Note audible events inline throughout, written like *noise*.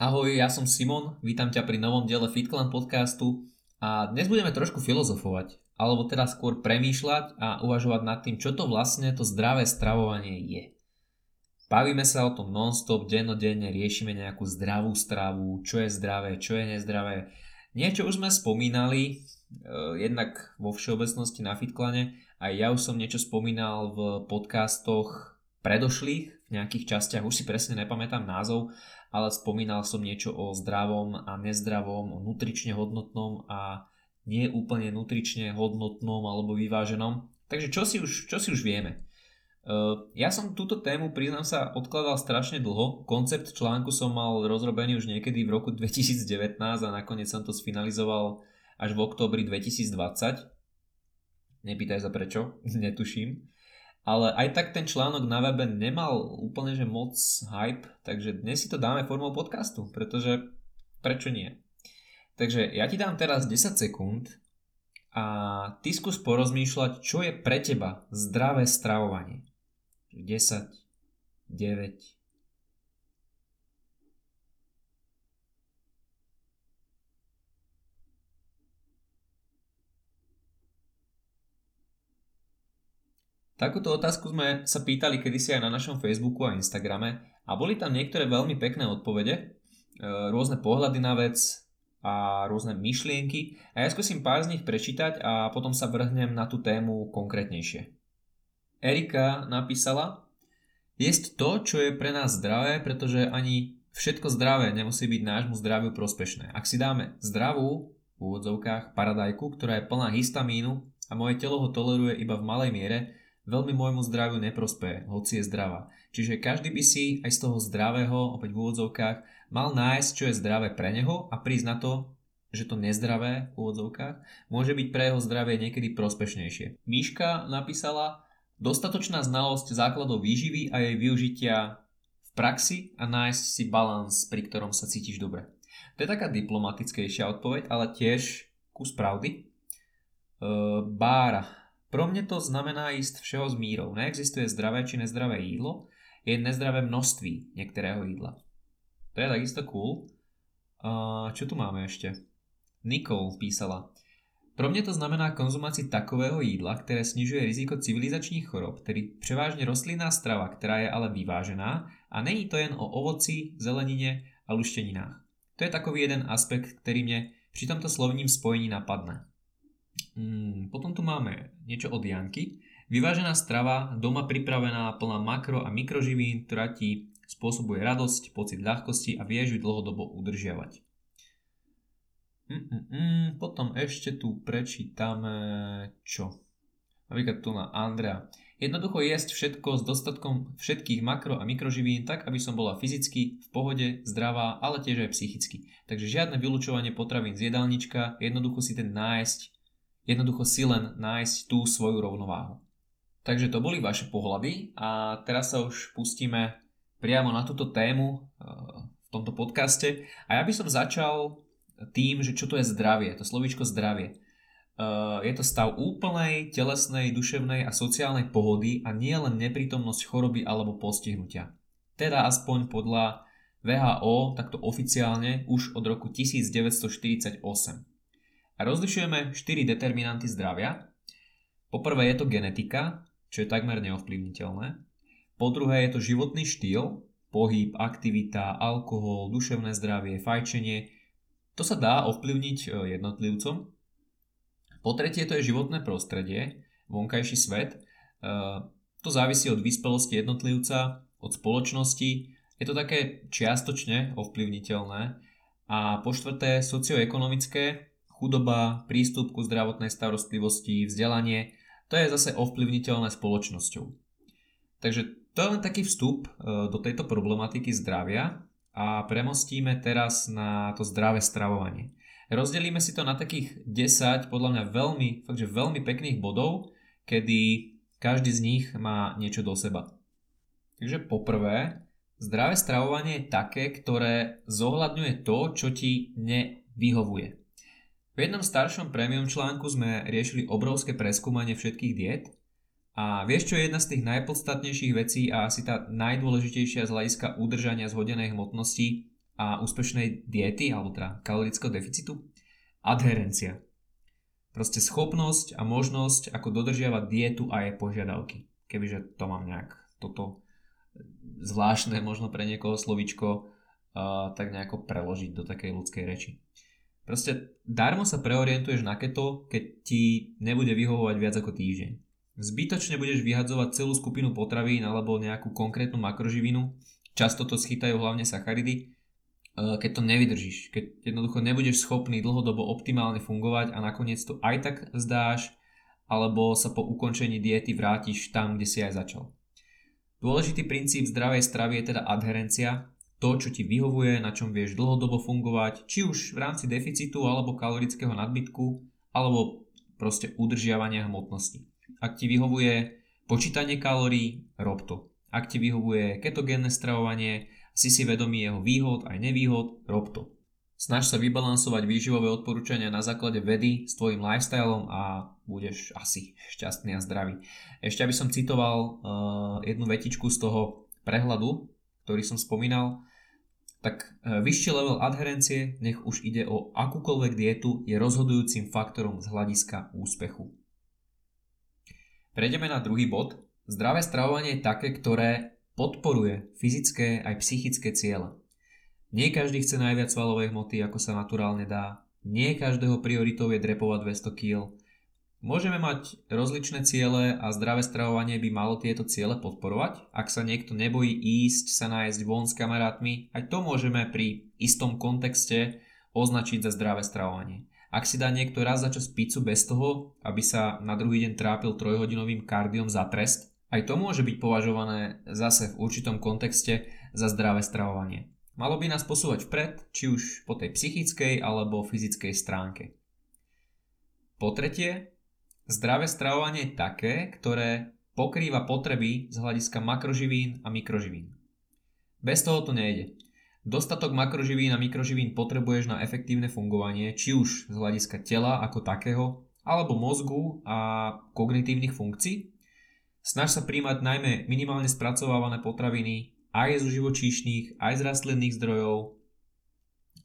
Ahoj, ja som Simon, vítam ťa pri novom diele FitClan podcastu a dnes budeme trošku filozofovať, alebo teda skôr premýšľať a uvažovať nad tým, čo to vlastne to zdravé stravovanie je. Bavíme sa o tom non-stop, dennodenne, riešime nejakú zdravú stravu, čo je zdravé, čo je nezdravé. Niečo už sme spomínali, eh, jednak vo všeobecnosti na FitClane, aj ja už som niečo spomínal v podcastoch predošlých, nejakých častiach, už si presne nepamätám názov, ale spomínal som niečo o zdravom a nezdravom, o nutrične hodnotnom a nie úplne nutrične hodnotnom alebo vyváženom. Takže čo si už, čo si už vieme? Ja som túto tému, priznám sa, odkladal strašne dlho. Koncept článku som mal rozrobený už niekedy v roku 2019 a nakoniec som to sfinalizoval až v oktobri 2020. Nepýtaj sa prečo, *laughs* netuším. Ale aj tak ten článok na webe nemal úplne že moc hype, takže dnes si to dáme formou podcastu, pretože prečo nie? Takže ja ti dám teraz 10 sekúnd a ty skús porozmýšľať, čo je pre teba zdravé stravovanie. 10, 9, Takúto otázku sme sa pýtali kedysi aj na našom Facebooku a Instagrame a boli tam niektoré veľmi pekné odpovede, e, rôzne pohľady na vec a rôzne myšlienky a ja skúsim pár z nich prečítať a potom sa vrhnem na tú tému konkrétnejšie. Erika napísala, jesť to, čo je pre nás zdravé, pretože ani všetko zdravé nemusí byť nášmu zdraviu prospešné. Ak si dáme zdravú, v úvodzovkách, paradajku, ktorá je plná histamínu a moje telo ho toleruje iba v malej miere, veľmi môjmu zdraviu neprospeje, hoci je zdravá. Čiže každý by si aj z toho zdravého, opäť v úvodzovkách, mal nájsť, čo je zdravé pre neho a prísť na to, že to nezdravé v úvodzovkách môže byť pre jeho zdravie niekedy prospešnejšie. Míška napísala dostatočná znalosť základov výživy a jej využitia v praxi a nájsť si balans, pri ktorom sa cítiš dobre. To je taká diplomatickejšia odpoveď, ale tiež kus pravdy. Uh, Bára pro mne to znamená ísť všeho s mírou. Neexistuje zdravé či nezdravé jídlo, je nezdravé množství některého jídla. To je takisto cool. Uh, čo tu máme ešte? Nicole písala. Pro mě to znamená konzumaci takového jídla, které snižuje riziko civilizačních chorob, tedy převážně rostlinná strava, která je ale vyvážená a není to jen o ovoci, zelenině a luštěninách. To je takový jeden aspekt, který mě při tomto slovním spojení napadne. Mm, potom tu máme niečo od Janky. Vyvážená strava, doma pripravená, plná makro a mikroživín, ktorá ti spôsobuje radosť, pocit ľahkosti a vieš ju dlhodobo udržiavať. Mm-mm, potom ešte tu prečítame čo? Napríklad tu na Andrea. Jednoducho jesť všetko s dostatkom všetkých makro a mikroživín tak, aby som bola fyzicky v pohode, zdravá, ale tiež aj psychicky. Takže žiadne vylúčovanie potravín z jedálnička, jednoducho si ten nájsť Jednoducho si len nájsť tú svoju rovnováhu. Takže to boli vaše pohľady a teraz sa už pustíme priamo na túto tému eh, v tomto podcaste. A ja by som začal tým, že čo to je zdravie, to slovíčko zdravie. Eh, je to stav úplnej telesnej, duševnej a sociálnej pohody a nie len neprítomnosť choroby alebo postihnutia. Teda aspoň podľa VHO, takto oficiálne, už od roku 1948. Rozlišujeme 4 determinanty zdravia. Po prvé je to genetika, čo je takmer neovplyvniteľné. Po druhé je to životný štýl, pohyb, aktivita, alkohol, duševné zdravie, fajčenie. To sa dá ovplyvniť e, jednotlivcom. Po tretie to je životné prostredie, vonkajší svet. E, to závisí od vyspelosti jednotlivca, od spoločnosti. Je to také čiastočne ovplyvniteľné. A po štvrté socioekonomické, chudoba, prístup ku zdravotnej starostlivosti, vzdelanie, to je zase ovplyvniteľné spoločnosťou. Takže to je len taký vstup e, do tejto problematiky zdravia a premostíme teraz na to zdravé stravovanie. Rozdelíme si to na takých 10 podľa mňa veľmi, fakt, že veľmi pekných bodov, kedy každý z nich má niečo do seba. Takže poprvé, zdravé stravovanie je také, ktoré zohľadňuje to, čo ti nevyhovuje. V jednom staršom premium článku sme riešili obrovské preskúmanie všetkých diet a vieš čo je jedna z tých najpodstatnejších vecí a asi tá najdôležitejšia z hľadiska udržania zhodenej hmotnosti a úspešnej diety, alebo teda kalorického deficitu? Adherencia. Proste schopnosť a možnosť, ako dodržiavať dietu a jej požiadavky. Kebyže to mám nejak toto zvláštne možno pre niekoho slovičko uh, tak nejako preložiť do takej ľudskej reči. Proste darmo sa preorientuješ na keto, keď ti nebude vyhovovať viac ako týždeň. Zbytočne budeš vyhadzovať celú skupinu potravín alebo nejakú konkrétnu makroživinu, často to schytajú hlavne sacharidy, keď to nevydržíš, keď jednoducho nebudeš schopný dlhodobo optimálne fungovať a nakoniec to aj tak zdáš, alebo sa po ukončení diety vrátiš tam, kde si aj začal. Dôležitý princíp zdravej stravy je teda adherencia, to, čo ti vyhovuje, na čom vieš dlhodobo fungovať, či už v rámci deficitu alebo kalorického nadbytku, alebo proste udržiavania hmotnosti. Ak ti vyhovuje počítanie kalórií, rob to. Ak ti vyhovuje ketogénne stravovanie, si si vedomý jeho výhod aj nevýhod, rob to. Snaž sa vybalansovať výživové odporúčania na základe vedy s tvojim lifestylom a budeš asi šťastný a zdravý. Ešte aby som citoval uh, jednu vetičku z toho prehľadu, ktorý som spomínal, tak uh, vyšší level adherencie, nech už ide o akúkoľvek dietu, je rozhodujúcim faktorom z hľadiska úspechu. Prejdeme na druhý bod. Zdravé stravovanie je také, ktoré podporuje fyzické aj psychické ciele. Nie každý chce najviac svalovej hmoty, ako sa naturálne dá. Nie každého prioritou je drepovať 200 kg. Môžeme mať rozličné ciele a zdravé stravovanie by malo tieto ciele podporovať. Ak sa niekto nebojí ísť sa nájsť von s kamarátmi, aj to môžeme pri istom kontexte označiť za zdravé stravovanie. Ak si dá niekto raz za čas pizzu bez toho, aby sa na druhý deň trápil trojhodinovým kardiom za trest, aj to môže byť považované zase v určitom kontexte za zdravé stravovanie. Malo by nás posúvať vpred, či už po tej psychickej alebo fyzickej stránke. Po tretie, zdravé stravovanie je také, ktoré pokrýva potreby z hľadiska makroživín a mikroživín. Bez toho to nejde. Dostatok makroživín a mikroživín potrebuješ na efektívne fungovanie, či už z hľadiska tela ako takého, alebo mozgu a kognitívnych funkcií. Snaž sa príjmať najmä minimálne spracovávané potraviny, aj zo živočíšnych, aj z rastlinných zdrojov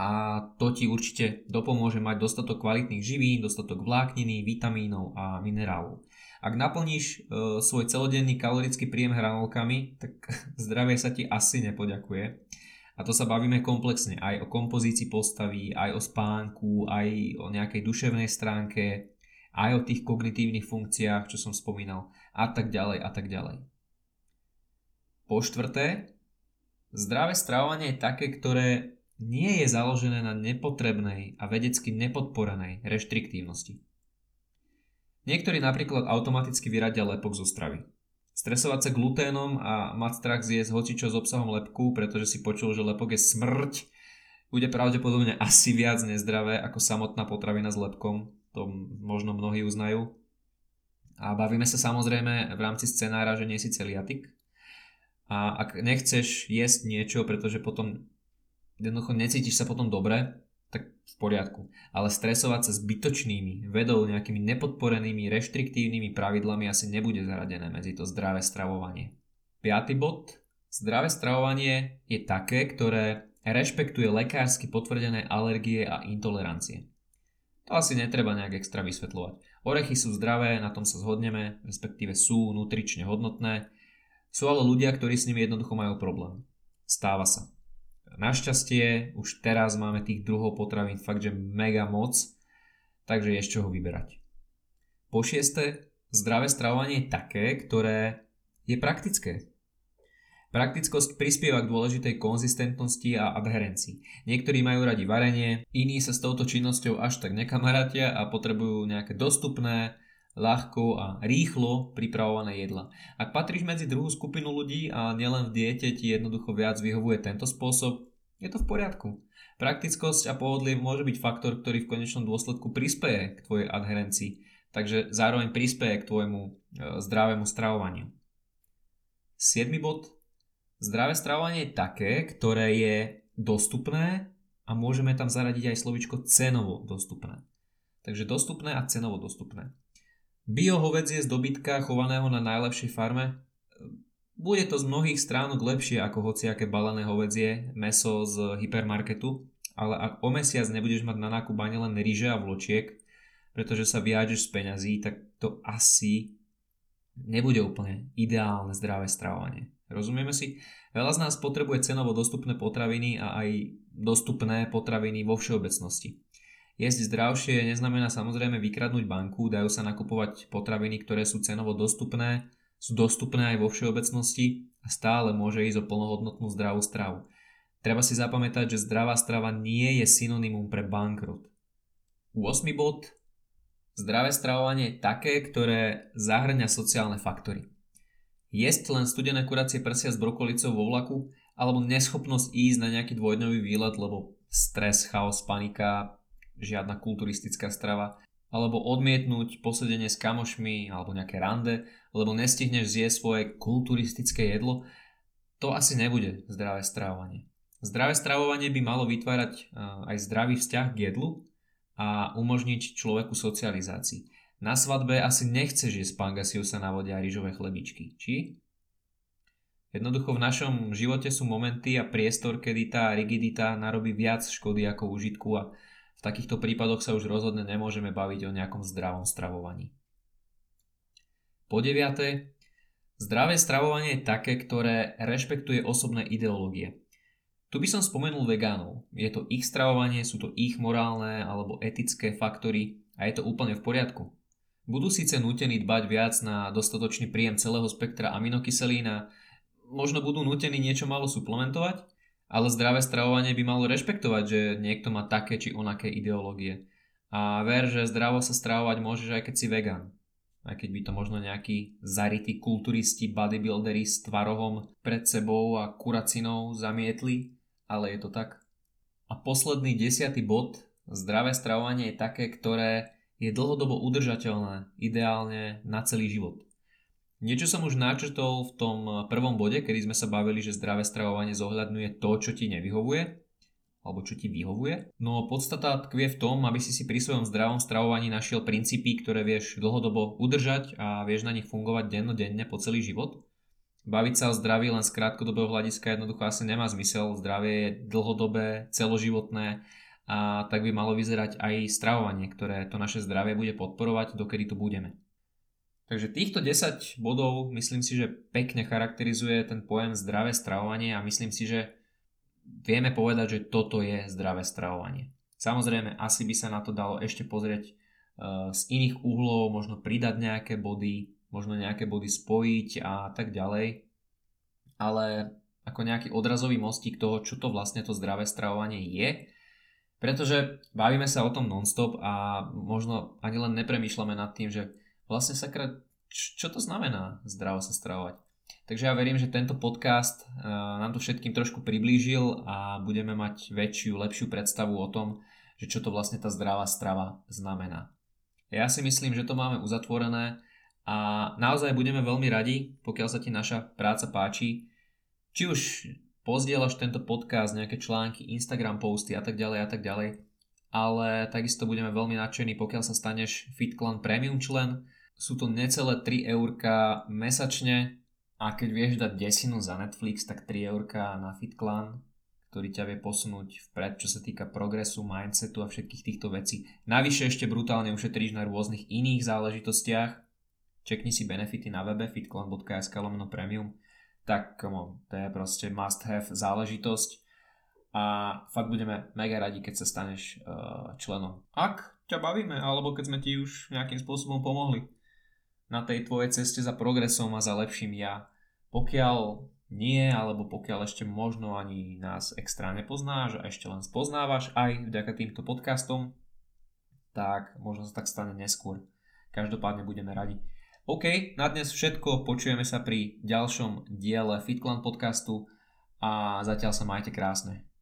a to ti určite dopomôže mať dostatok kvalitných živín, dostatok vlákniny, vitamínov a minerálov. Ak naplníš e, svoj celodenný kalorický príjem hranolkami, tak *laughs* zdravie sa ti asi nepoďakuje. A to sa bavíme komplexne aj o kompozícii postavy, aj o spánku, aj o nejakej duševnej stránke, aj o tých kognitívnych funkciách, čo som spomínal a tak ďalej a tak ďalej. Po štvrté, zdravé stravovanie je také, ktoré nie je založené na nepotrebnej a vedecky nepodporenej reštriktívnosti. Niektorí napríklad automaticky vyradia lepok zo stravy. Stresovať sa gluténom a mať strach zjesť hocičo s obsahom lepku, pretože si počul, že lepok je smrť, bude pravdepodobne asi viac nezdravé ako samotná potravina s lepkom, to možno mnohí uznajú. A bavíme sa samozrejme v rámci scenára, že nie si celiatik, a ak nechceš jesť niečo, pretože potom jednoducho necítiš sa potom dobre, tak v poriadku. Ale stresovať sa zbytočnými vedou, nejakými nepodporenými, reštriktívnymi pravidlami asi nebude zaradené medzi to zdravé stravovanie. Piatý bod. Zdravé stravovanie je také, ktoré rešpektuje lekársky potvrdené alergie a intolerancie. To asi netreba nejak extra vysvetľovať. Orechy sú zdravé, na tom sa zhodneme, respektíve sú nutrične hodnotné, sú ale ľudia, ktorí s nimi jednoducho majú problém. Stáva sa. Našťastie už teraz máme tých druhov potravín fakt, že mega moc, takže je z čoho vyberať. Po šieste, zdravé stravovanie je také, ktoré je praktické. Praktickosť prispieva k dôležitej konzistentnosti a adherencii. Niektorí majú radi varenie, iní sa s touto činnosťou až tak nekamarátia a potrebujú nejaké dostupné, ľahko a rýchlo pripravované jedla. Ak patríš medzi druhú skupinu ľudí a nielen v diete ti jednoducho viac vyhovuje tento spôsob, je to v poriadku. Praktickosť a pohodlie môže byť faktor, ktorý v konečnom dôsledku prispieje k tvojej adherencii, takže zároveň prispieje k tvojmu e, zdravému stravovaniu. 7. bod. Zdravé stravovanie je také, ktoré je dostupné a môžeme tam zaradiť aj slovičko cenovo dostupné. Takže dostupné a cenovo dostupné. Bio hovedzie z dobytka chovaného na najlepšej farme Bude to z mnohých stránok lepšie ako hociaké balené hovedzie, meso z hypermarketu, ale ak o mesiac nebudeš mať na nákup ani len ryže a vločiek, pretože sa vyjádžeš z peňazí, tak to asi nebude úplne ideálne zdravé stravovanie. Rozumieme si? Veľa z nás potrebuje cenovo dostupné potraviny a aj dostupné potraviny vo všeobecnosti. Jesť zdravšie neznamená samozrejme vykradnúť banku, dajú sa nakupovať potraviny, ktoré sú cenovo dostupné, sú dostupné aj vo všeobecnosti a stále môže ísť o plnohodnotnú zdravú stravu. Treba si zapamätať, že zdravá strava nie je synonymum pre bankrot. 8. bod. Zdravé stravovanie je také, ktoré zahrňa sociálne faktory. Jesť len studené kuracie prsia s brokolicou vo vlaku alebo neschopnosť ísť na nejaký dvojdňový výlet, lebo stres, chaos, panika, žiadna kulturistická strava alebo odmietnúť posedenie s kamošmi alebo nejaké rande, lebo nestihneš zjesť svoje kulturistické jedlo, to asi nebude zdravé stravovanie. Zdravé stravovanie by malo vytvárať eh, aj zdravý vzťah k jedlu a umožniť človeku socializácii. Na svadbe asi nechceš jesť pangasiusa na vode a rýžové chlebičky, či? Jednoducho v našom živote sú momenty a priestor, kedy tá rigidita narobí viac škody ako užitku a v takýchto prípadoch sa už rozhodne nemôžeme baviť o nejakom zdravom stravovaní. Po deviate, zdravé stravovanie je také, ktoré rešpektuje osobné ideológie. Tu by som spomenul vegánov. Je to ich stravovanie, sú to ich morálne alebo etické faktory a je to úplne v poriadku. Budú síce nutení dbať viac na dostatočný príjem celého spektra aminokyselín a možno budú nutení niečo malo suplementovať, ale zdravé stravovanie by malo rešpektovať, že niekto má také či onaké ideológie. A ver, že zdravo sa stravovať môžeš aj keď si vegan. Aj keď by to možno nejakí zarytí kulturisti, bodybuilderi s tvarohom pred sebou a kuracinou zamietli, ale je to tak. A posledný desiatý bod, zdravé stravovanie je také, ktoré je dlhodobo udržateľné, ideálne na celý život. Niečo som už načrtol v tom eh, prvom bode, kedy sme sa bavili, že zdravé stravovanie zohľadňuje to, čo ti nevyhovuje, alebo čo ti vyhovuje. No podstata tkvie v tom, aby si si pri svojom zdravom stravovaní našiel princípy, ktoré vieš dlhodobo udržať a vieš na nich fungovať dennodenne po celý život. Baviť sa o zdraví len z krátkodobého hľadiska jednoducho asi nemá zmysel. Zdravie je dlhodobé, celoživotné a tak by malo vyzerať aj stravovanie, ktoré to naše zdravie bude podporovať, dokedy tu budeme. Takže týchto 10 bodov myslím si, že pekne charakterizuje ten pojem zdravé stravovanie a myslím si, že vieme povedať, že toto je zdravé stravovanie. Samozrejme, asi by sa na to dalo ešte pozrieť uh, z iných uhlov, možno pridať nejaké body, možno nejaké body spojiť a tak ďalej. Ale ako nejaký odrazový mostík toho, čo to vlastne to zdravé stravovanie je, pretože bavíme sa o tom nonstop a možno ani len nepremýšľame nad tým, že vlastne sakra, čo to znamená zdravo sa stravovať. Takže ja verím, že tento podcast eh, nám to všetkým trošku priblížil a budeme mať väčšiu, lepšiu predstavu o tom, že čo to vlastne tá zdravá strava znamená. Ja si myslím, že to máme uzatvorené a naozaj budeme veľmi radi, pokiaľ sa ti naša práca páči. Či už pozdieľaš tento podcast, nejaké články, Instagram posty a tak ďalej a tak ďalej. Ale takisto budeme veľmi nadšení, pokiaľ sa staneš FitClan Premium člen, sú to necelé 3 eurka mesačne a keď vieš dať desinu za Netflix, tak 3 eurka na FitClan, ktorý ťa vie posunúť vpred, čo sa týka progresu, mindsetu a všetkých týchto vecí. Navyše ešte brutálne ušetríš na rôznych iných záležitostiach. Čekni si benefity na webe fitclan.sk lomeno premium. Tak come on, to je proste must have záležitosť a fakt budeme mega radi, keď sa staneš uh, členom. Ak ťa bavíme, alebo keď sme ti už nejakým spôsobom pomohli na tej tvojej ceste za progresom a za lepším ja. Pokiaľ nie, alebo pokiaľ ešte možno ani nás extra nepoznáš a ešte len spoznávaš aj vďaka týmto podcastom, tak možno sa tak stane neskôr. Každopádne budeme radi. OK, na dnes všetko, počujeme sa pri ďalšom diele FitClan podcastu a zatiaľ sa majte krásne.